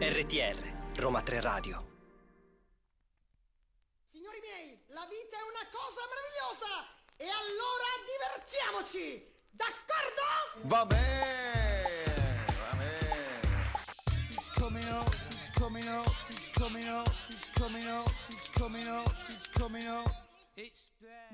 RTR, Roma 3 Radio. Signori miei, la vita è una cosa meravigliosa e allora divertiamoci! D'accordo? Va bene, va bene. Coming up, coming up, coming up, coming up, coming up, coming up.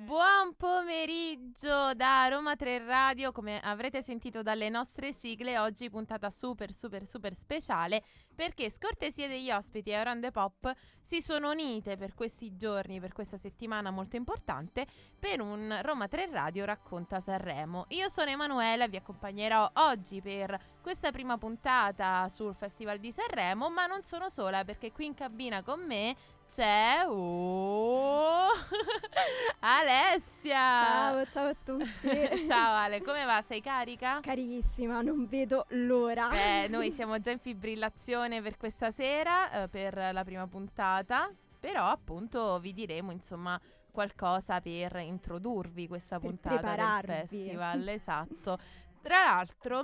Buon pomeriggio da Roma 3 Radio, come avrete sentito dalle nostre sigle, oggi puntata super super super speciale perché scortesie degli ospiti e Orande Pop si sono unite per questi giorni, per questa settimana molto importante, per un Roma 3 Radio racconta Sanremo. Io sono Emanuela vi accompagnerò oggi per questa prima puntata sul Festival di Sanremo, ma non sono sola perché qui in cabina con me c'è oh, Alessia. Ciao, ciao a tutti. Ciao Ale, come va? Sei carica? Carissima, non vedo l'ora. Beh, noi siamo già in fibrillazione per questa sera, eh, per la prima puntata, però appunto vi diremo insomma qualcosa per introdurvi questa Per puntata del prepararvi. festival, esatto. Tra l'altro,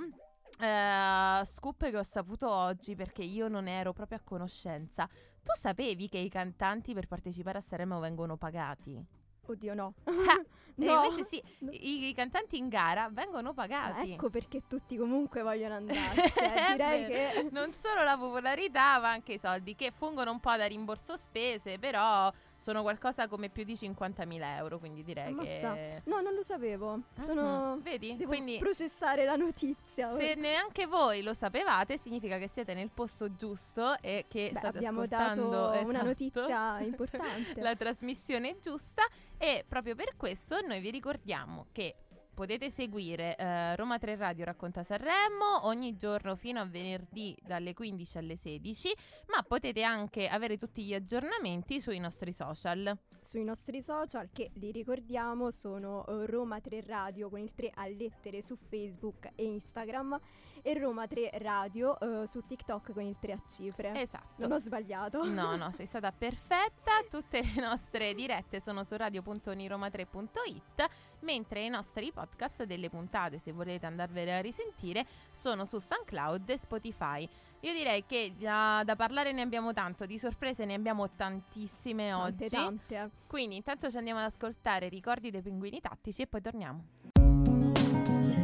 eh, scoop che ho saputo oggi perché io non ero proprio a conoscenza. Tu sapevi che i cantanti per partecipare a Sanremo vengono pagati? Oddio, no. Ah, E No. invece sì, No. i, i cantanti in gara vengono pagati. ecco perché tutti comunque vogliono andare. Cioè, direi che non solo la popolarità, ma anche i soldi che fungono un po' da rimborso spese, però sono qualcosa come più di 50.000 euro, quindi direi Ammazza. che... No, non lo sapevo. Ah, Sono Vedi? Devo quindi processare la notizia. se neanche voi lo sapevate, significa che siete nel posto giusto e che Beh, state abbiamo ascoltando dato una esatto, notizia importante. la trasmissione giusta e proprio per questo noi vi ricordiamo che potete seguire eh, Roma 3 Radio Racconta Sanremo ogni giorno fino a venerdì dalle 15 alle 16, ma potete anche avere tutti gli aggiornamenti sui nostri social. Sui nostri social che li ricordiamo sono eh, Roma 3 Radio con il 3 a lettere su Facebook e Instagram e Roma 3 Radio eh, su TikTok con il 3 a cifre. Esatto. Non ho sbagliato. No, no, sei stata perfetta. Tutte le nostre dirette sono su radio.uniroma3.it, mentre i nostri podcast delle puntate, se volete andarvele a risentire, sono su SoundCloud e Spotify. Io direi che da, da parlare ne abbiamo tanto, di sorprese ne abbiamo tantissime Tante, oggi. tante. Quindi intanto ci andiamo ad ascoltare Ricordi dei pinguini tattici e poi torniamo.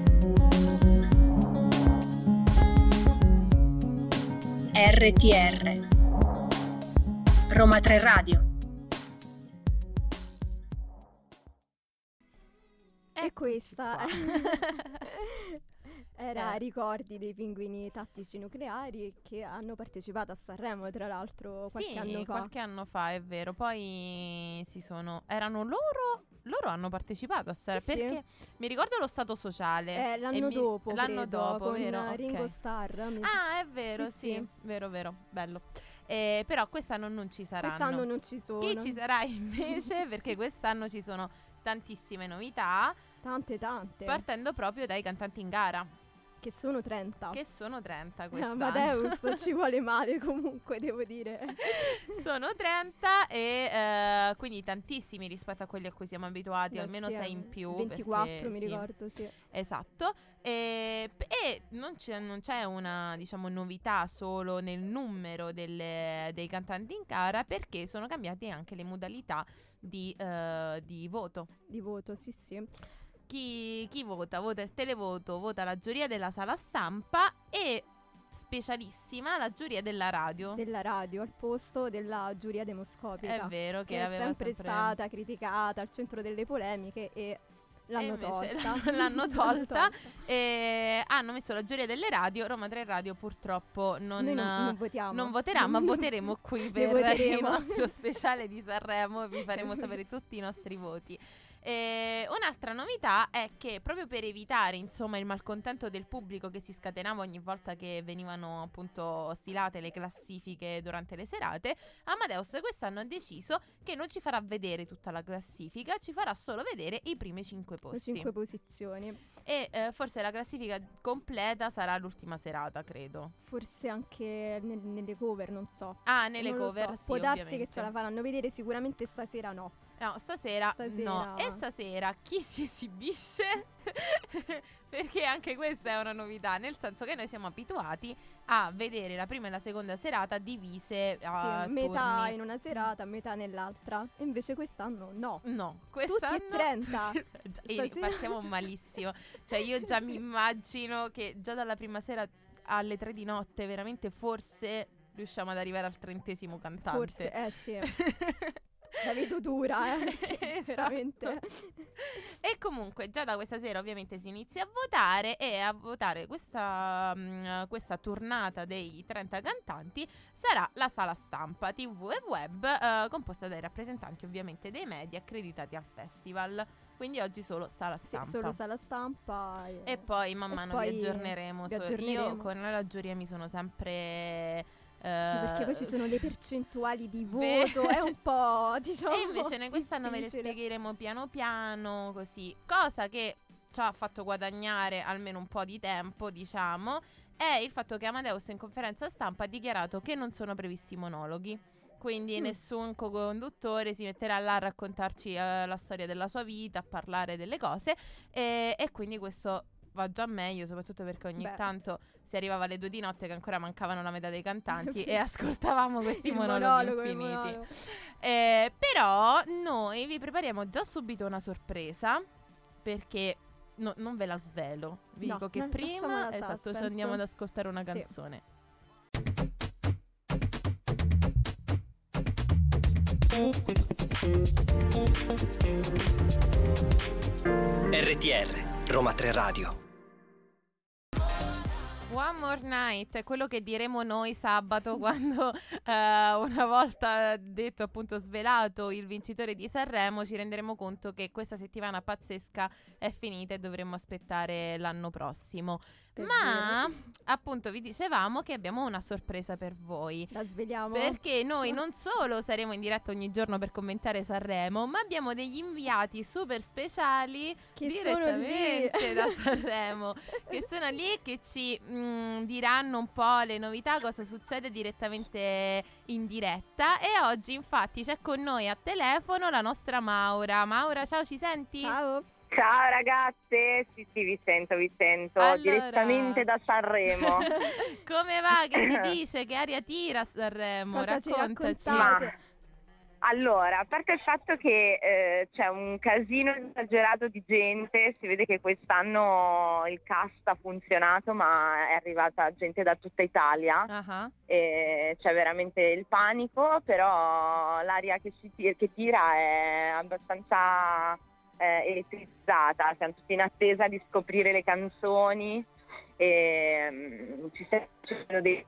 RTR Roma 3 Radio. E questa. era Eh. ricordi dei pinguini tattici nucleari che hanno partecipato a Sanremo, tra l'altro, qualche sì, anno fa. qualche anno fa, è vero. Poi si sono. Erano loro. Loro hanno partecipato a Sanremo Sì, sì. perché mi ricordo lo stato sociale. Eh, l'anno mi- dopo, l'anno credo, dopo, con vero? Ringo Ok. Starr. mi- Ah, è vero, Sì, sì, sì. vero, vero, bello. Eh, però quest'anno non ci saranno. Quest'anno non ci sono. Chi ci sarà invece? perché quest'anno ci sono tantissime novità, Tante, tante. partendo proprio dai cantanti in gara, che sono 30. che sono 30 Eh, quest'anno. Amadeus ci vuole male comunque, devo dire. sono 30 e eh, quindi tantissimi rispetto a quelli a cui siamo abituati, Beh, almeno sì, 6 eh, in più. 24 perché- mi sì, ricordo, sì. Esatto. E, e non, c'è, non c'è una diciamo, novità solo nel numero delle- dei cantanti in gara perché sono cambiate anche le modalità di, eh, di voto. Di voto, sì, sì. Chi, chi vota? Vota il televoto, vota la giuria della sala stampa e specialissima la giuria della radio. Della radio al posto della giuria demoscopica. È vero che, che è aveva sempre, stata criticata al centro delle polemiche e l'hanno invece tolta. l'hanno tolta. E hanno messo la giuria delle radio. Roma 3 Radio purtroppo non, non, non votiamo. non voterà, ma voteremo qui per il voteremo. nostro speciale di Sanremo. Vi faremo sapere tutti i nostri voti. E un'altra novità è che proprio per evitare insomma il malcontento del pubblico che si scatenava ogni volta che venivano appunto stilate le classifiche durante le serate, Amadeus quest'anno ha deciso che non ci farà vedere tutta la classifica, ci farà solo vedere i primi cinque Le posti. cinque posizioni. E eh, forse la classifica completa sarà l'ultima serata, credo. Forse anche nel- nelle cover, non so. Ah, nelle Non cover, so. sì, Può darsi ovviamente. che ce la faranno vedere, sicuramente stasera no. No, stasera, Stasera- no. E stasera chi si esibisce? Perché anche questa è una novità, nel senso che noi siamo abituati a vedere la prima e la seconda serata divise a Sì, metà turni. in una serata, metà nell'altra. E invece quest'anno no. No, quest'anno Tutti e 30. Già, e Stasera- partiamo malissimo. Cioè, io già mi immagino che già dalla prima sera alle tre di notte, veramente, forse riusciamo ad arrivare al trentesimo cantante. Forse, eh sì. La vedo dura, eh. Esatto. Veramente. E comunque già da questa sera ovviamente si inizia a votare e a votare questa, mm, questa tornata dei 30 cantanti sarà la sala stampa TV e web eh, composta dai rappresentanti ovviamente dei media accreditati al festival. Quindi oggi solo sala Sì, stampa. solo sala stampa. E, E poi man mano vi aggiorneremo. vi su- Io aggiorneremo. con la giuria mi sono sempre... Sì, perché poi ci eh, sono le percentuali di voto, è un po', diciamo. E invece noi quest'anno ve le spiegheremo piano piano, così. Cosa che ci ha fatto guadagnare almeno un po' di tempo, diciamo, è il fatto che Amadeus in conferenza stampa ha dichiarato che non sono previsti monologhi. Quindi Mm. nessun co-conduttore si metterà là a raccontarci eh, la storia della sua vita, a parlare delle cose. E, e quindi questo va già meglio, soprattutto perché ogni Beh. tanto si arrivava alle due di notte che ancora mancavano la metà dei cantanti e ascoltavamo questi monologhi monologo, infiniti. Eh, però noi vi prepariamo già subito una sorpresa perché no- non ve la svelo. Vi No, dico che prima esatto, ci andiamo ad ascoltare una Sì. canzone. RTR, Roma 3 Radio. One More Night quello che diremo noi sabato quando eh, una volta detto appunto svelato il vincitore di Sanremo ci renderemo conto che questa settimana pazzesca è finita e dovremmo aspettare l'anno prossimo. Ma appunto vi dicevamo che abbiamo una sorpresa per voi. La sveliamo. Perché noi non solo saremo in diretta ogni giorno per commentare Sanremo, ma abbiamo degli inviati super speciali Che direttamente da Sanremo, che sono lì e che ci mm, diranno un po' le novità, cosa succede direttamente in diretta. E oggi infatti c'è con noi a telefono la nostra Maura. Maura, ciao, ci senti? Ciao. Ciao ragazze, sì sì vi sento, vi sento, Allora. direttamente da Sanremo. Come va? Che si dice? Che aria tira a Sanremo? Cosa ci Raccontaci. raccontate? Allora, a parte il fatto che eh, c'è un casino esagerato di gente, si vede che quest'anno il cast ha funzionato, ma è arrivata gente da tutta Italia. E c'è veramente il panico, però l'aria che, si ti- che tira è abbastanza eh, elettrizzata, siamo tutti in attesa di scoprire le canzoni e mm, ci sono dei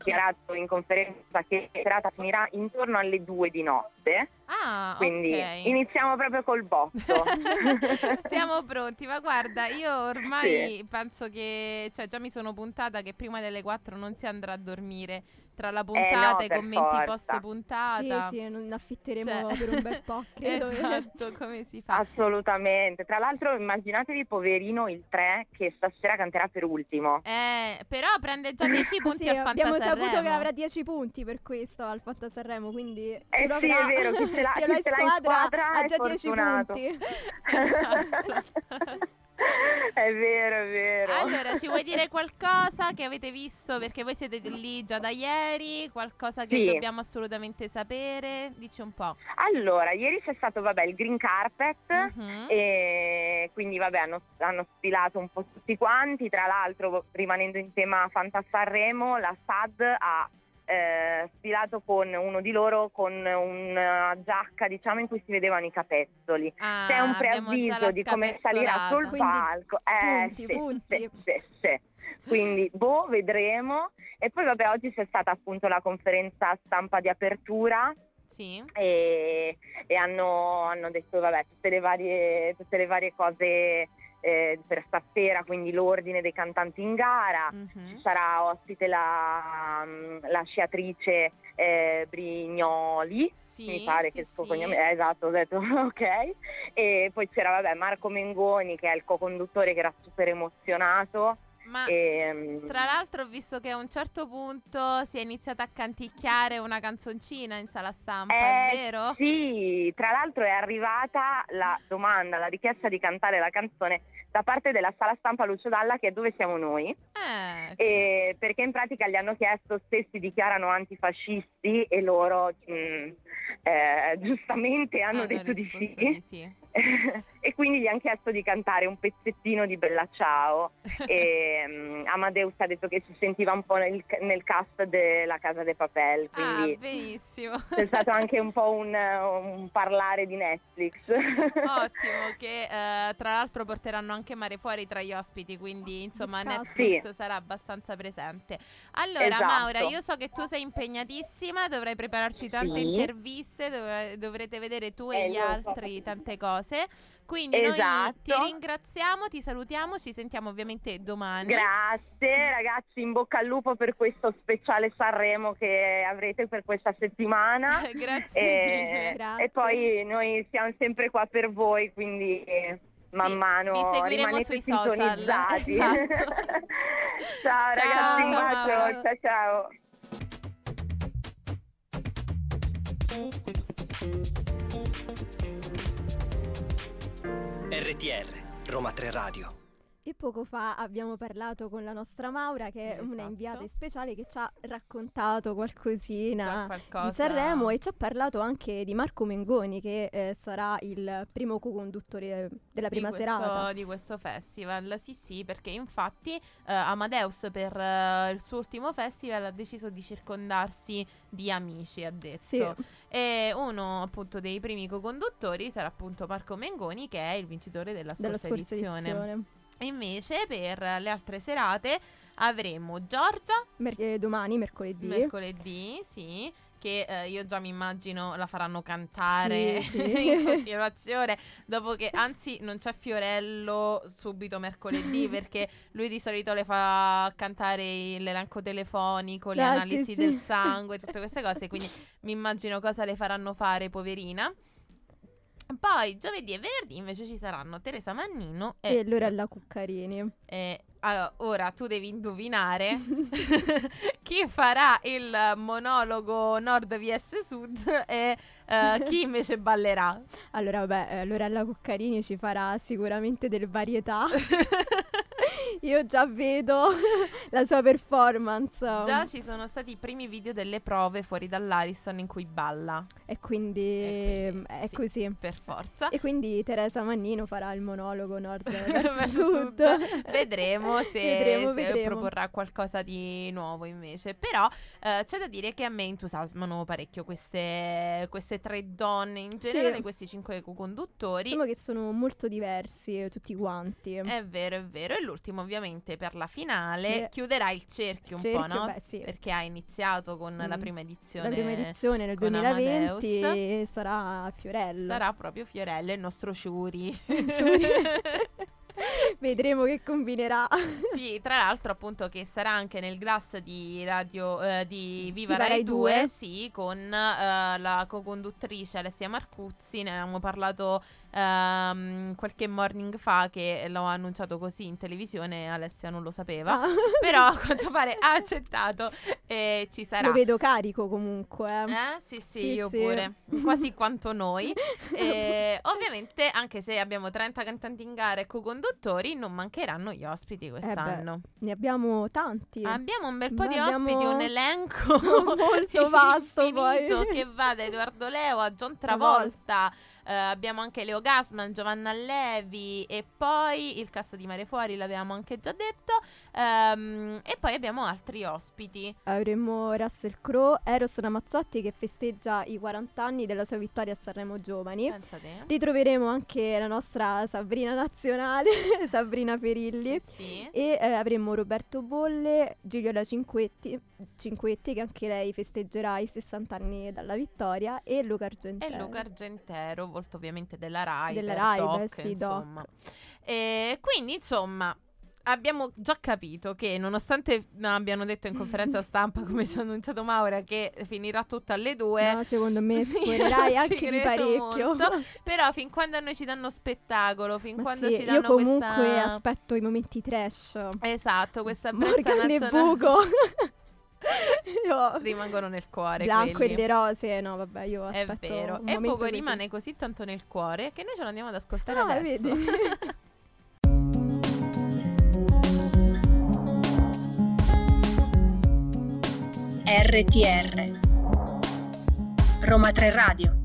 dichiarato in conferenza che la serata finirà intorno alle due di notte, Ah, quindi ok. iniziamo proprio col botto. Siamo pronti, ma guarda, io ormai penso che, cioè già mi sono puntata che prima delle 4 non si andrà a dormire tra la puntata e i Eh, per commenti forza. post puntata. Sì, sì, non affitteremo Cioè- per un bel po', credo. esatto, come si fa? Assolutamente. Tra l'altro immaginatevi poverino il 3 che stasera canterà per ultimo. Eh, però prende già 10 punti Sì, al Fanta abbiamo saputo Sanremo. che avrà 10 punti per questo al Fanta Sanremo, quindi Eh sì, è avrà. vero, chi ce l'ha, Chi chi l'ha in ce l'ha in squadra squadra ha è già 10 fortunato. punti. Esatto. è vero, è vero. Allora, ci vuoi dire qualcosa che avete visto perché voi siete lì già da ieri? Qualcosa che Sì. dobbiamo assolutamente sapere? Dici un po'. Allora, ieri c'è stato, vabbè, il green carpet. Mhm. E quindi vabbè hanno, hanno sfilato un po' tutti quanti, tra l'altro rimanendo in tema Fanta Sanremo la SAD ha eh, sfilato con uno di loro con una giacca diciamo in cui si vedevano i capezzoli. Ah, C'è un preavviso di come salirà sul Quindi palco. Eh, punti, sì, punti. sì, sì. Quindi, boh, vedremo. E poi, vabbè, oggi c'è stata appunto la conferenza stampa di apertura Sì. e, e hanno, hanno detto, vabbè, tutte le varie, tutte le varie cose eh, per stasera, quindi l'ordine dei cantanti in gara. Mhm. Sarà ospite la, la sciatrice eh, Brignoli, Sì, mi pare sì, che il suo sì. cognome eh, esatto, ho detto ok. E poi c'era vabbè, Marco Mengoni che è il co-conduttore che era super emozionato Ma Ehm, tra l'altro ho visto che a un certo punto si è iniziata a canticchiare una canzoncina in sala stampa, è Eh, vero? Sì, tra l'altro è arrivata la domanda, la richiesta di cantare la canzone da parte della sala stampa Lucio Dalla che è dove siamo noi, Eh, e perché in pratica gli hanno chiesto se si dichiarano antifascisti e loro mm, eh, giustamente hanno, detto di sì. di sì. e quindi gli hanno chiesto di cantare un pezzettino di Bella Ciao e mm, Amadeus ha detto che si sentiva un po' nel, nel cast della Casa de Papel, quindi Ah, benissimo. c'è stato anche un po' un, un parlare di Netflix. Ottimo, che eh, tra l'altro porteranno anche Mare Fuori tra gli ospiti, quindi insomma. Netflix Sì. sarà abbastanza presente. Allora Esatto. Maura, io so che tu sei impegnatissima, dovrai prepararci tante Sì. interviste, dov- dovrete vedere tu e Eh, gli lo so. altri tante cose. Quindi noi Esatto. ti ringraziamo, ti salutiamo, ci sentiamo ovviamente domani. Grazie ragazzi, in bocca al lupo per questo speciale Sanremo che avrete per questa settimana. Grazie E, mille. Grazie. e poi noi siamo sempre qua per voi, quindi man Sì, mano vi seguiremo sui social. Esatto. ciao ragazzi, un ciao, bacio, Mauro. ciao ciao. RTR, Roma 3 Radio. Poco fa abbiamo parlato con la nostra Maura, che è una Esatto. inviata speciale che ci ha raccontato qualcosina di Sanremo e ci ha parlato anche di Marco Mengoni, che eh, sarà il primo co-conduttore della prima di questo, serata. di questo festival. Sì, sì, perché infatti eh, Amadeus per eh, il suo ultimo festival ha deciso di circondarsi di amici, ha detto. Sì. E uno appunto dei primi co-conduttori sarà appunto Marco Mengoni, che è il vincitore della scorsa, della scorsa edizione. edizione. Invece per le altre serate avremo Giorgia Mer- eh, domani, mercoledì. mercoledì, sì. Che eh, io già mi immagino la faranno cantare Sì, sì. in continuazione. Dopo che, anzi, non c'è Fiorello subito mercoledì perché lui di solito le fa cantare l'elenco telefonico, le Ah, analisi sì. del sangue, tutte queste cose. Quindi mi immagino cosa le faranno fare, poverina. Poi giovedì e venerdì invece ci saranno Teresa Mannino e E Lorella Cuccarini. eh, allora, ora tu devi indovinare chi farà il monologo Nord vs Sud e eh, chi invece ballerà. Allora, vabbè, eh, Lorella Cuccarini ci farà sicuramente delle varietà. Io già vedo la sua performance. Già ci sono stati i primi video delle prove fuori dall'Ariston in cui balla, E quindi, E quindi, è sì. così. per forza. E quindi Teresa Mannino farà il monologo nord Verso sud. Vedremo se, Vedremo, se vedremo. proporrà qualcosa di nuovo invece. Però eh, c'è da dire che a me entusiasmano parecchio queste, queste tre donne in Sì. generale, questi cinque co-conduttori. Diciamo che sono molto diversi tutti quanti. È vero, è vero. E l'ultimo, ovviamente, per la finale Sì. chiuderà il cerchio un po', Cerchio, no? beh, sì. Perché ha iniziato con la Mm. prima edizione. La prima edizione nel con 2020 Amadeus. e sarà Fiorello. Sarà proprio Fiorello, il nostro Ciuri. Ciuri. Vedremo che combinerà. sì, tra l'altro, appunto, che sarà anche nel glass di radio eh, di Viva, Viva Rai, Rai 2, 2. sì, con eh, la co-conduttrice Alessia Marcuzzi. Ne avevamo parlato ehm, qualche morning fa che l'ho annunciato così in televisione. Alessia non lo sapeva. Ah. Però a quanto pare ha accettato e ci sarà. Lo vedo carico comunque. Eh, sì, sì, Sì, io sì. pure, quasi quanto noi. E, ovviamente, anche se abbiamo 30 cantanti in gara e co-conduttori, non mancheranno gli ospiti quest'anno. Ne abbiamo tanti. Abbiamo un bel po' di ospiti, un elenco molto vasto poi. che va da Edoardo Leo a John Travolta. Eh, abbiamo anche Leo Gasman, Giovanna Levi e poi il cast di Mare Fuori, l'avevamo anche già detto. ehm, e poi abbiamo altri ospiti. Avremo Russell Crowe, Eros Ramazzotti che festeggia i 40 anni della sua vittoria a Sanremo Giovani. Pensate. Ritroveremo anche la nostra Sabrina nazionale, Sabrina Perilli. Sì. E eh, avremo Roberto Bolle, Gigliola Cinquetti, Cinquetti che anche lei festeggerà i 60 anni dalla vittoria e Luca E Argentero. Luca Argentero, volto ovviamente della Rai. Della Rai, Doc, beh, sì, Doc. insomma. E quindi, insomma, abbiamo già capito che nonostante abbiano detto in conferenza stampa, come ci ha annunciato Maura, che finirà tutto alle due. No, secondo me spoilerai anche di parecchio. molto. Però fin quando a noi ci danno spettacolo, fin Ma quando sì, ci io danno comunque questa... aspetto i momenti trash. Esatto, questa brezza Morgan nazionale Buco. io rimangono nel cuore Blanco quelli. e le rose, no, vabbè, io È aspetto vero. un E Buco così. rimane così tanto nel cuore che noi ce lo andiamo ad ascoltare Ah, adesso. vedi? RTR Roma 3 Radio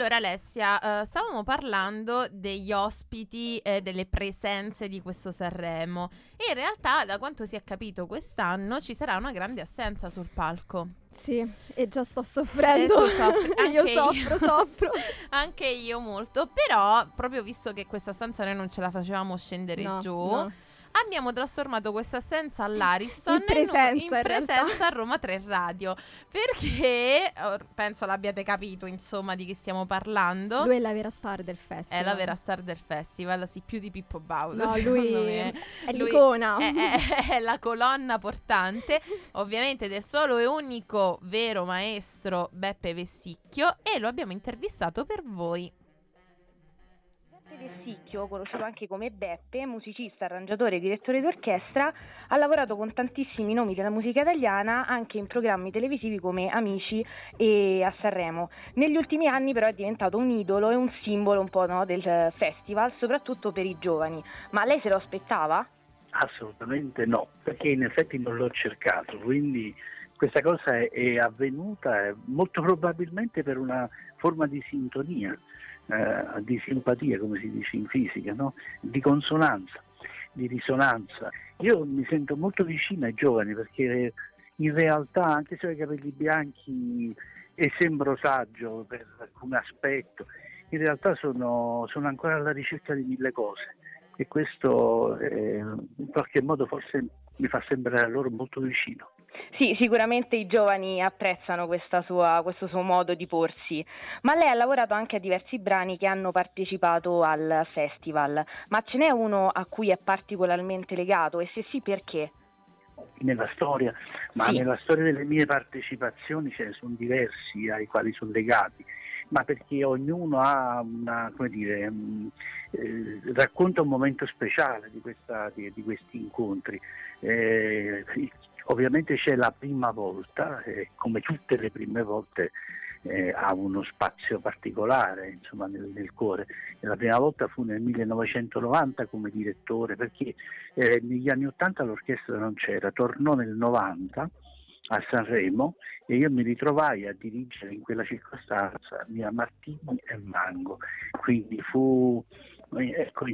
Allora Alessia, eh, stavamo parlando degli ospiti e delle presenze di questo Sanremo e in realtà da quanto si è capito quest'anno ci sarà una grande assenza sul palco. Sì, e già sto soffrendo. E tu soffri, io. soffro, soffro. Anche io molto, però proprio visto che questa stanza noi non ce la facevamo scendere No, giù, no. Abbiamo trasformato questa assenza all'Ariston In presenza, in, in presenza a Roma 3 Radio, perché penso l'abbiate capito insomma di chi stiamo parlando. Lui è la vera star del festival. È la vera star del festival, sì, più di Pippo Baudo. No, lui me. è Lui l'icona. È, è- è la colonna portante, ovviamente, del solo e unico vero maestro Beppe Vessicchio e lo abbiamo intervistato per voi. Beppe Vessicchio, conosciuto anche come Beppe, musicista, arrangiatore e direttore d'orchestra, ha lavorato con tantissimi nomi della musica italiana anche in programmi televisivi come Amici e a Sanremo. Negli ultimi anni però è diventato un idolo e un simbolo un po' no, del festival, soprattutto per i giovani. Ma lei se lo aspettava? Assolutamente no, perché in effetti non l'ho cercato, quindi questa cosa è, è avvenuta eh, molto probabilmente per una forma di sintonia, eh, di simpatia, come si dice in fisica, no? di consonanza, di risonanza. Io mi sento molto vicino ai giovani perché in realtà, anche se ho i capelli bianchi e sembro saggio per alcun aspetto, in realtà sono, sono ancora alla ricerca di mille cose e questo eh, in qualche modo forse mi fa sembrare a loro molto vicino. Sì, sicuramente i giovani apprezzano sua- questo suo modo di porsi, ma lei ha lavorato anche a diversi brani che hanno partecipato al festival, ma ce n'è uno a cui è particolarmente legato e se sì perché? Nella storia, ma Sì. nella storia delle mie partecipazioni ce ne sono diversi ai quali sono legati, ma perché ognuno ha una, dire, mh, eh, racconta un momento speciale di, questa- di- di questi incontri. Eh, ovviamente c'è la prima volta, eh, come tutte le prime volte eh, ha uno spazio particolare insomma, nel, nel cuore. La prima volta fu nel 1990 come direttore, perché eh, negli anni 80 l'orchestra non c'era, tornò nel 90 a Sanremo e io mi ritrovai a dirigere in quella circostanza Mia Martini e Mango, quindi fu ecco,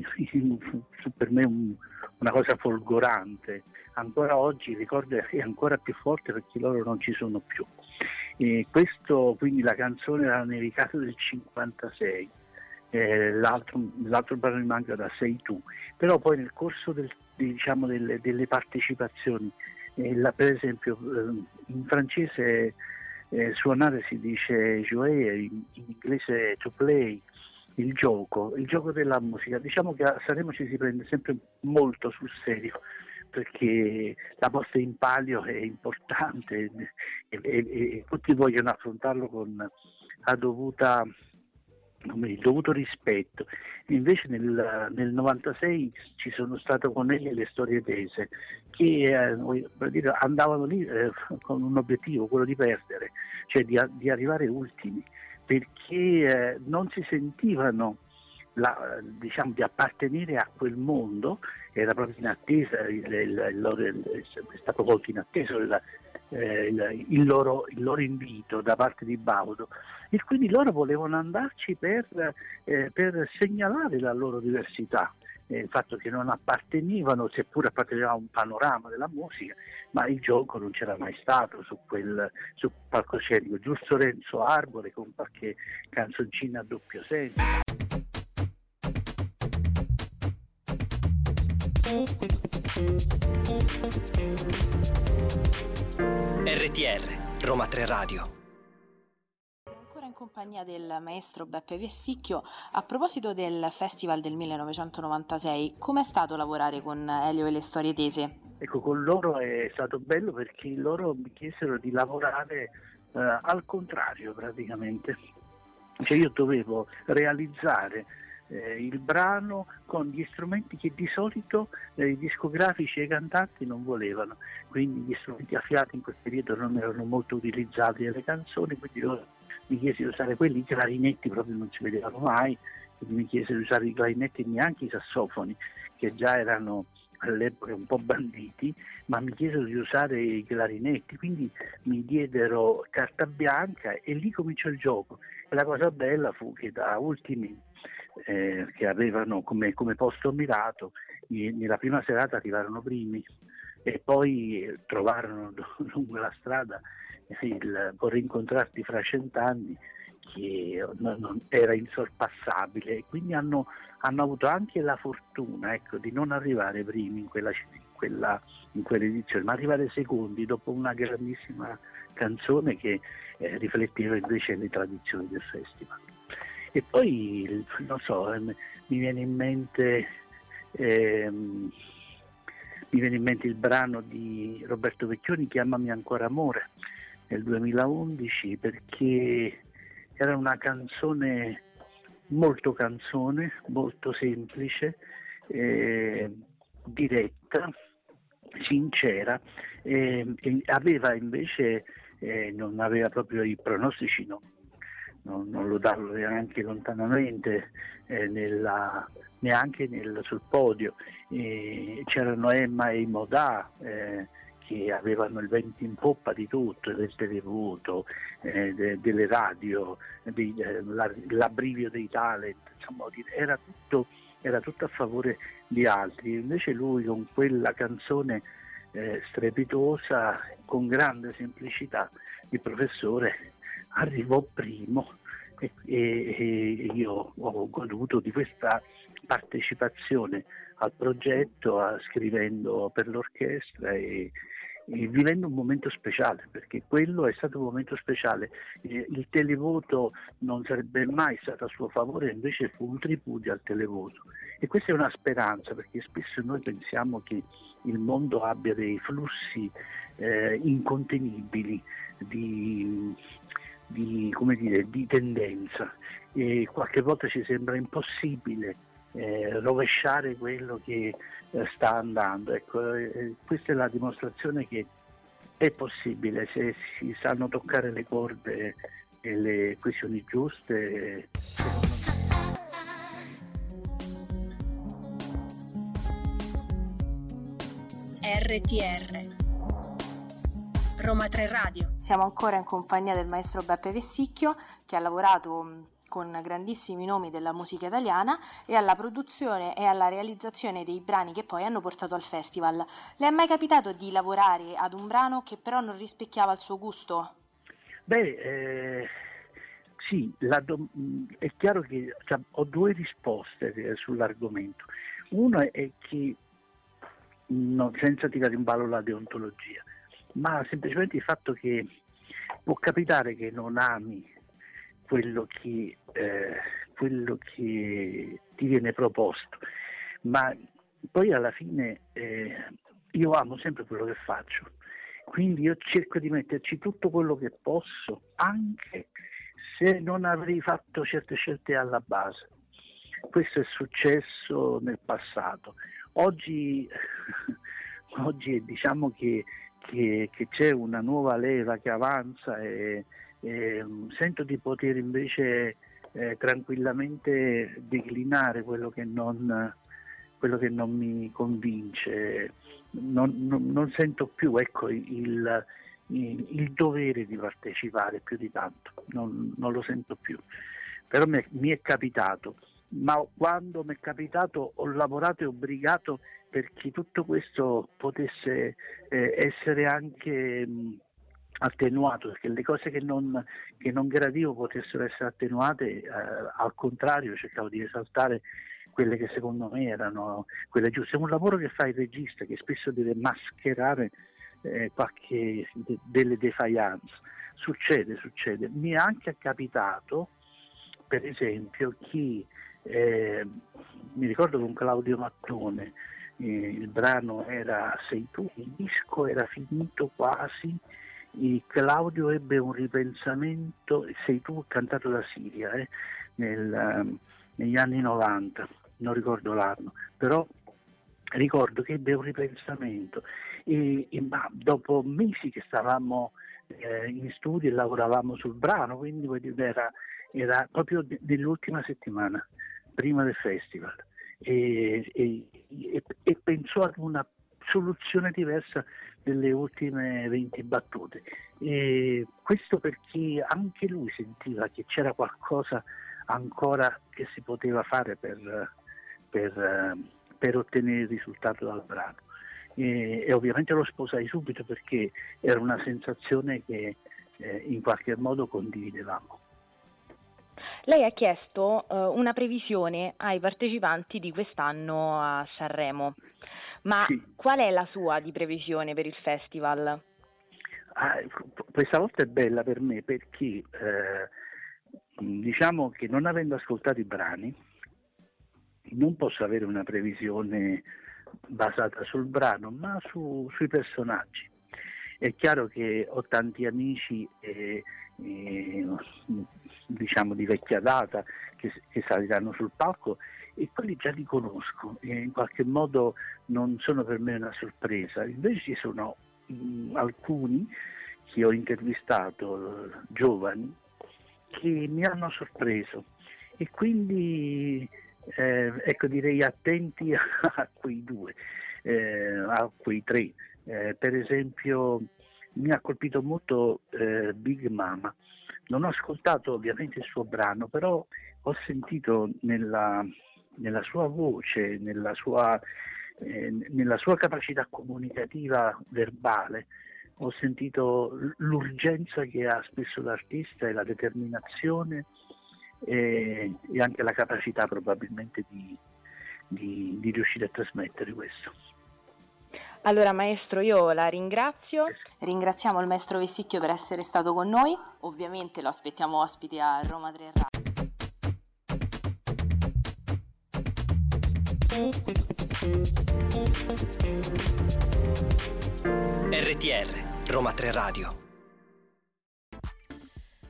fu per me un- una cosa folgorante, ancora oggi ricordo è ancora più forte perché loro non ci sono più. E questo, quindi la canzone era nevicato del 56, eh, l'altro, l'altro brano di Mango era Sei tu, però poi nel corso del- diciamo, delle, delle partecipazioni, la- per esempio eh, in francese eh, suonare si dice jouer, in, in inglese to play, il gioco, il gioco della musica. Diciamo che a Sanremo ci si prende sempre molto sul serio perché la posta in palio è importante e, e- e tutti vogliono affrontarlo con la dovuta come il dovuto rispetto. Invece nel, nel 96 ci sono state con egli le storie tese che eh, dire, andavano lì eh, con un obiettivo, quello di perdere, cioè di, di arrivare ultimi, perché eh, non si sentivano la- diciamo, di appartenere a quel mondo, era proprio in attesa, il, il- il è stato molto in attesa eh, il- il loro, il loro invito da parte di Baudo e quindi loro volevano andarci per, eh, per segnalare la loro diversità. eh, il fatto che non appartenevano, seppur appartenevano a un panorama della musica, ma il gioco non c'era mai stato su quel sul palcoscenico, giusto Renzo Arbore con qualche canzoncina a doppio senso. RTR, Roma 3 Radio. ancora in compagnia compagnia del maestro Beppe Vessicchio. A proposito del Festival del 1996, com'è stato lavorare con Elio e le storie tese? Ecco, con loro è stato bello perché loro mi chiesero di lavorare eh, al contrario praticamente. Cioè io dovevo realizzare eh, il brano con gli strumenti che di solito eh, i discografici e i cantanti non volevano, quindi gli strumenti a fiato in quel periodo non erano molto utilizzati nelle canzoni, quindi io mi chiesi di usare quelli, i clarinetti proprio non si vedevano mai, quindi mi chiesi di usare i clarinetti e neanche i sassofoni, che già erano all'epoca un po' banditi, ma mi chiesero di usare i clarinetti, quindi mi diedero carta bianca e lì cominciò il gioco. La cosa bella fu che da ultimi eh, che avevano come, come posto mirato, nella prima serata arrivarono primi e poi trovarono lungo la strada il vorrei incontrarti fra cent'anni che era insorpassabile e quindi hanno, hanno, avuto anche la fortuna ecco, di non arrivare primi in quella, in, quella, in quell'edizione, ma arrivare secondi dopo una grandissima canzone che eh, rifletteva invece le tradizioni del festival. E poi, non so, eh, mi viene in mente, ehm, mi viene in mente il brano di Roberto Vecchioni, Chiamami ancora amore, nel 2011, perché era una canzone molto canzone, molto semplice, eh, diretta, sincera, eh, aveva invece, eh, non aveva proprio i pronostici, no, non, non lo danno neanche lontanamente eh, nella, neanche nel, sul podio. E c'erano Emma e Modà eh, che avevano il vento in poppa di tutto, del televoto, eh, de, delle radio, dei, eh, la, l'abbrivio dei talent, insomma, era tutto, era tutto, a favore di altri. Invece lui con quella canzone eh, strepitosa, con grande semplicità, il professore arrivò primo e, e, io ho goduto di questa partecipazione al progetto, a, scrivendo per l'orchestra e, e, vivendo un momento speciale, perché quello è stato un momento speciale. Il televoto non sarebbe mai stato a suo favore, invece fu un tripudio al televoto. E questa è una speranza, perché spesso noi pensiamo che il mondo abbia dei flussi eh, incontenibili di di, dire, di tendenza e qualche volta ci sembra impossibile eh, rovesciare quello che eh, sta andando. Ecco, eh, questa è la dimostrazione che è possibile se si sanno toccare le corde e le questioni giuste. RTR Roma 3 Radio. Siamo ancora in compagnia del maestro Beppe Vessicchio che ha lavorato con grandissimi nomi della musica italiana e alla produzione e alla realizzazione dei brani che poi hanno portato al festival. Le è mai capitato di lavorare ad un brano che però non rispecchiava il suo gusto? Beh, eh, sì, do- è chiaro che cioè, ho due risposte eh, sull'argomento. Uno è che, no, senza tirare in ballo la deontologia, ma semplicemente il fatto che può capitare che non ami quello che, eh, quello che ti viene proposto, ma poi alla fine eh, io amo sempre quello che faccio, quindi io cerco di metterci tutto quello che posso, anche se non avrei fatto certe scelte alla base. Questo è successo nel passato. Oggi, oggi diciamo che che, che c'è una nuova leva che avanza e, e mm, sento di poter invece eh, tranquillamente declinare quello che non, quello che non mi convince, non, non, non sento più ecco, il, il, il, dovere di partecipare più di tanto, non, non lo sento più. Però mi è, mi è capitato, ma quando mi è capitato ho lavorato e obbligato perché tutto questo potesse eh, essere anche mh, attenuato, perché le cose che non, che non gradivo potessero essere attenuate, eh, al contrario cercavo di esaltare quelle che secondo me erano quelle giuste. È un lavoro che fa il regista che spesso deve mascherare eh, qualche de- delle defiance. Succede, succede. Mi è anche capitato per esempio chi eh, mi ricordo con Claudio Mattone eh, il brano era Sei tu, il disco era finito quasi e Claudio ebbe un ripensamento, Sei tu cantato da Siria eh, nel, ehm, negli anni 90, non ricordo l'anno, però ricordo che ebbe un ripensamento. E, e ma dopo mesi che stavamo eh, in studio e lavoravamo sul brano, quindi era, era proprio nell'ultima settimana, prima del festival, e, e, e pensò ad una soluzione diversa delle ultime 20 battute. E questo perché anche lui sentiva che c'era qualcosa ancora che si poteva fare per, per, per ottenere il risultato dal brano e, e, ovviamente lo sposai subito perché era una sensazione che eh, in qualche modo condividevamo. Lei ha chiesto uh, una previsione ai partecipanti di quest'anno a Sanremo, ma sì. qual è la sua di previsione per il festival? Ah, questa volta è bella per me perché eh, diciamo che non avendo ascoltato i brani non posso avere una previsione basata sul brano, ma su, sui personaggi. È chiaro che ho tanti amici eh, eh, diciamo di vecchia data che, che, saliranno sul palco e quelli già li conosco e in qualche modo non sono per me una sorpresa. Invece ci sono mh, mm, alcuni che ho intervistato, giovani, che mi hanno sorpreso e quindi eh, ecco direi attenti a, quei due, eh, a quei tre. Eh, per esempio mi ha colpito molto eh, Big Mama. Non ho ascoltato ovviamente il suo brano, però ho sentito nella, nella sua voce, nella sua, eh, nella sua capacità comunicativa verbale, ho sentito l'urgenza che ha spesso l'artista e la determinazione e, e anche la capacità probabilmente di, di, di riuscire a trasmettere questo. Allora maestro io la ringrazio. Ringraziamo il maestro Vessicchio per essere stato con noi, ovviamente lo aspettiamo ospite a Roma 3 RTR Roma 3 Radio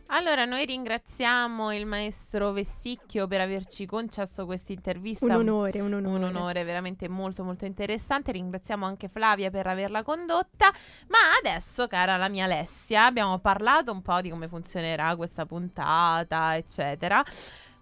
allora, noi ringraziamo il maestro Vessicchio per averci concesso questa intervista. Un onore, un onore. Un onore veramente molto molto interessante. Ringraziamo anche Flavia per averla condotta. Ma adesso, cara la mia Alessia, abbiamo parlato un po' di come funzionerà questa puntata, eccetera.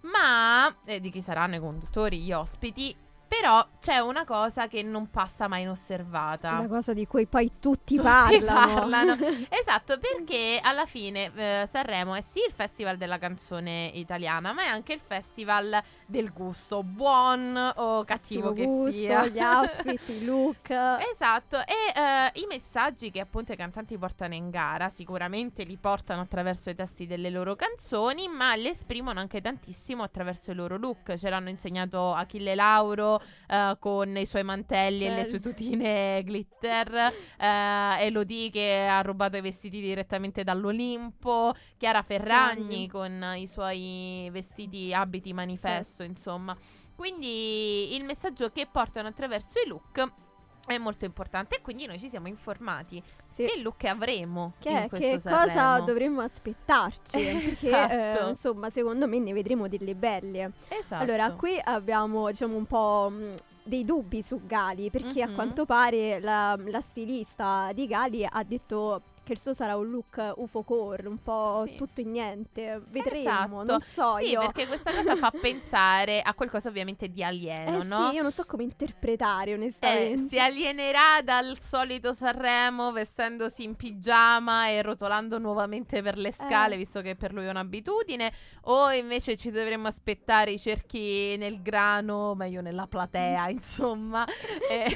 Ma eh, di chi saranno i conduttori, gli ospiti. Però c'è una cosa che non passa mai inosservata. Una cosa di cui poi tutti, tutti parlano. parlano. esatto, perché alla fine eh, Sanremo è sì il festival della canzone italiana, ma è anche il festival del gusto, buon o cattivo, che gusto, sia. gli outfit, i look. Esatto, e eh, i messaggi che appunto i cantanti portano in gara sicuramente li portano attraverso i testi delle loro canzoni, ma li esprimono anche tantissimo attraverso i loro look. Ce l'hanno insegnato Achille Lauro uh, con i suoi mantelli Bello. e le sue tutine glitter, uh, Elodie che ha rubato i vestiti direttamente dall'Olimpo, Chiara Ferragni con i suoi vestiti abiti manifesto, insomma. Quindi il messaggio che portano attraverso i look è molto importante e quindi noi ci siamo informati sì. che look avremo che, che cosa dovremmo aspettarci perché esatto. eh, insomma secondo me ne vedremo delle belle esatto. allora qui abbiamo diciamo un po' mh, dei dubbi su Gali perché mm-hmm. a quanto pare la, la stilista di Gali ha detto che il suo sarà un look UFO core, un po' sì. tutto in niente. Vedremo, esatto. non so sì, io. perché questa cosa fa pensare a qualcosa ovviamente di alieno, eh no? Sì, io non so come interpretare onestamente. Eh, si alienerà dal solito Sanremo vestendosi in pigiama e rotolando nuovamente per le scale, eh. visto che per lui è un'abitudine, o invece ci dovremmo aspettare i cerchi nel grano, meglio nella platea, insomma. eh,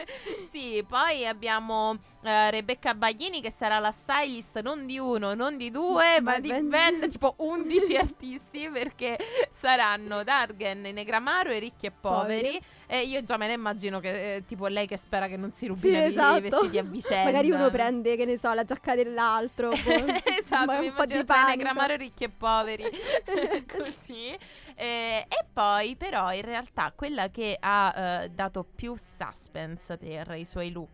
sì, poi abbiamo eh, Rebecca Baglini che sarà la stylist non di uno, non di due, ma, Ma di ben- ben tipo 11 artisti perché saranno Dargen, Negramaro e Ricchi e Poveri. Poveri. E io già me ne immagino che eh, tipo lei che spera che non si rubi Sì, i esatto. vestiti a vicenda. Magari uno prende, che ne so, la giacca dell'altro. boh, esatto, ma mi un po' di panico. Negramaro ricchi e poveri così Eh, e poi però in realtà quella che ha eh, dato più suspense per i suoi look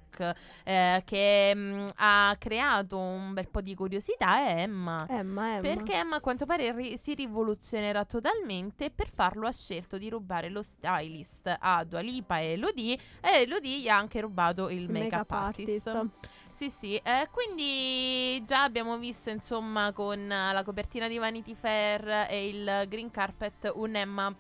eh, che mh, ha creato un bel po' di curiosità è Emma Emma, Emma. perché Emma a quanto pare ri- si rivoluzionerà totalmente per farlo ha scelto di rubare lo stylist a Dua Lipa e Elodie e Elodie gli ha anche rubato il, Il make-up artist. artist. Sì, sì, eh, quindi già abbiamo visto insomma con la copertina di Vanity Fair e il green carpet un Emma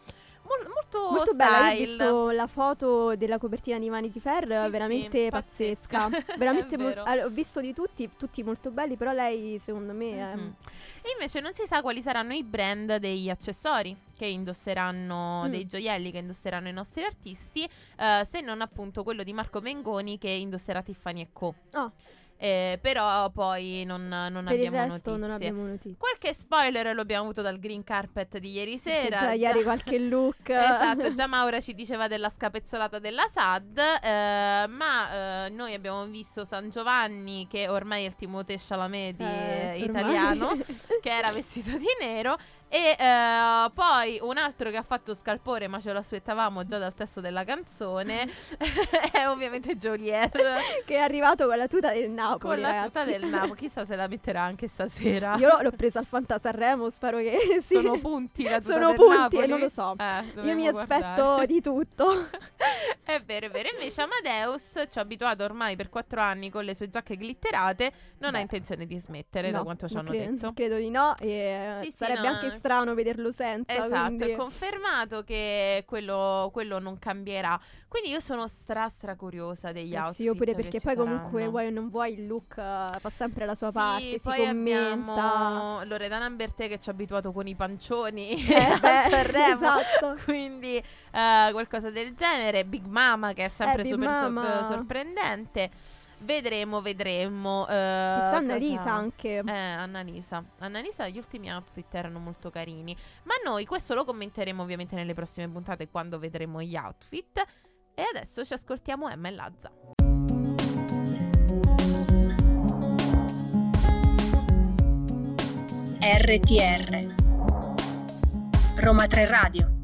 mol- molto, Molto bella, io ho visto la foto della copertina di Vanity Fair, Sì, veramente sì, pazzesca. veramente È allora, ho visto di tutti, tutti molto belli, però lei secondo me è Mhm. E invece non si sa quali saranno i brand degli accessori che indosseranno, Mm. dei gioielli che indosseranno i nostri artisti, eh, se non appunto quello di Marco Mengoni che indosserà Tiffany Co. Ah. Eh, però poi non, non per il abbiamo resto notizie. non abbiamo notizie. Qualche spoiler lo abbiamo avuto dal green carpet di ieri sera. già ieri qualche look. Esatto, già Maura ci diceva della scapezzolata della SAD, eh, ma eh, noi abbiamo visto San Giovanni, che ormai è il Timothée Chalamet di- Eh, ormai. italiano, che era vestito di nero, e eh, poi un altro che ha fatto scalpore, ma ce lo aspettavamo già dal testo della canzone, è ovviamente Joliet. che è arrivato con la tuta del Napoli. Con la tuta ragazzi. del Napoli, chissà se la metterà anche stasera. Io l'ho presa al Fanta Sanremo, spero che sì. Sono punti la tuta Sono punti Napoli? e non lo so. Eh, Io mi aspetto guardare. di tutto. È vero, è vero. Invece Amadeus ci ha abituato ormai per quattro anni con le sue giacche glitterate. Non ha Beh. intenzione di smettere, da No, quanto ci hanno cre- detto. Credo di no. E Sì, sì, sarebbe no, anche. Strano vederlo senza. Esatto, quindi- è confermato che quello, quello non cambierà. Quindi io sono stra stra curiosa degli Eh outfit. sì, pure perché poi comunque vuoi o non vuoi il look eh, fa sempre la sua Sì, parte, si poi commenta. abbiamo Loredana Bertè che ci ha abituato con i pancioni Eh, a Sanremo. esatto. Quindi eh, qualcosa del genere. Big Mama che è sempre Eh, super sor- sorprendente. Vedremo, vedremo. Uh, Chissà Annalisa anche. Eh, Annalisa. Annalisa, gli ultimi outfit erano molto carini. Ma noi questo lo commenteremo ovviamente nelle prossime puntate quando vedremo gli outfit. E adesso ci ascoltiamo Emma e Lazza. RTR Roma 3 Radio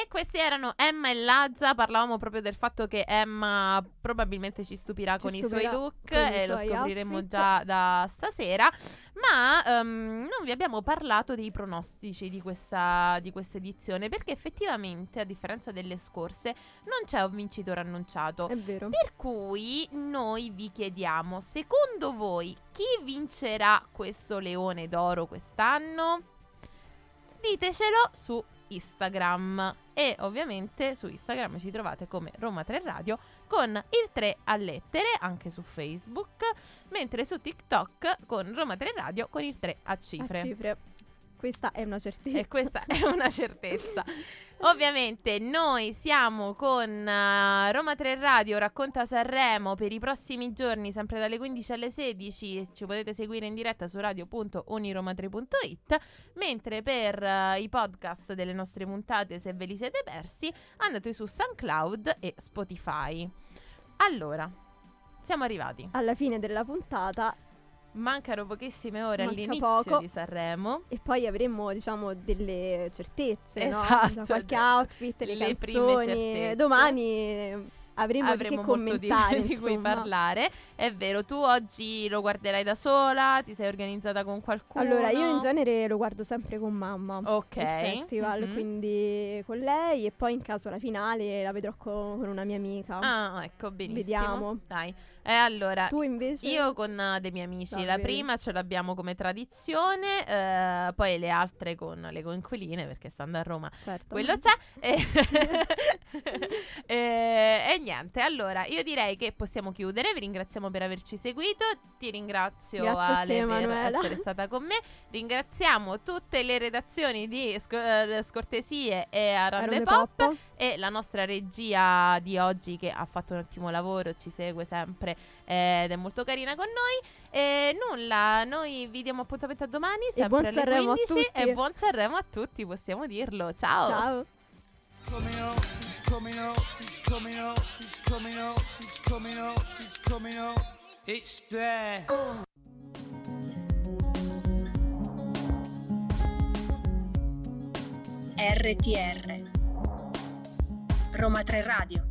E questi erano Emma e Lazza. Parlavamo proprio del fatto che Emma probabilmente ci stupirà Ci con i stupirà suoi look i e lo suoi scopriremo outfit. già da stasera. Ma ehm, non vi abbiamo parlato dei pronostici di questa, di questa edizione perché effettivamente, a differenza delle scorse, non c'è un vincitore annunciato. È vero. Per cui noi vi chiediamo, secondo voi chi vincerà questo leone d'oro quest'anno? Ditecelo su Instagram e ovviamente su Instagram ci trovate come Roma 3 Radio con il 3 a lettere anche su Facebook, mentre su TikTok con Roma 3 Radio con il 3 a cifre. A cifre. Questa è una certezza. E questa è una certezza. Ovviamente noi siamo con eh, Roma 3 Radio Racconta Sanremo per i prossimi giorni, sempre dalle 15 alle 16. Ci potete seguire in diretta su radio.uniroma3.it. Mentre per eh, i podcast delle nostre puntate, se ve li siete persi, andate su SoundCloud e Spotify. Allora, siamo arrivati. Alla fine della puntata Mancano pochissime ore Manca all'inizio poco. di Sanremo. e poi avremo, diciamo, delle certezze, Esatto, no? Qualche outfit, le, le canzoni. Domani avremo, di avremo di, commentare, di cui insomma. parlare. È vero, tu oggi lo guarderai da sola? Ti sei organizzata con qualcuno? Allora, io in genere lo guardo sempre con mamma. Ok. Il festival, Mhm. quindi con lei e poi in caso la finale la vedrò co- con una mia amica. Ah, ecco, benissimo. Vediamo. Dai. E allora, Tu invece? io con eh, dei miei amici, Ah, la vedi. prima ce l'abbiamo come tradizione, eh, poi le altre con le coinquiline perché stando a Roma Certo. quello c'è. E, e- e niente, allora io direi che possiamo chiudere. Vi ringraziamo per averci seguito. Ti ringrazio Grazie Ale te, per Manuela. essere stata con me. Ringraziamo tutte le redazioni di Sc- eh, Scortesie e Arande Pop, Pop. e la nostra regia di oggi che ha fatto un ottimo lavoro, ci segue sempre eh, ed è molto carina con noi. E nulla, noi vi diamo appuntamento a domani, sempre buon alle Sanremo a 15 tutti. e buon Sanremo a tutti, possiamo dirlo. Ciao. Ciao. coming up, he's coming up, he's coming up, he's coming up, he's coming up, he's coming up. It's there. RTR Roma 3 Radio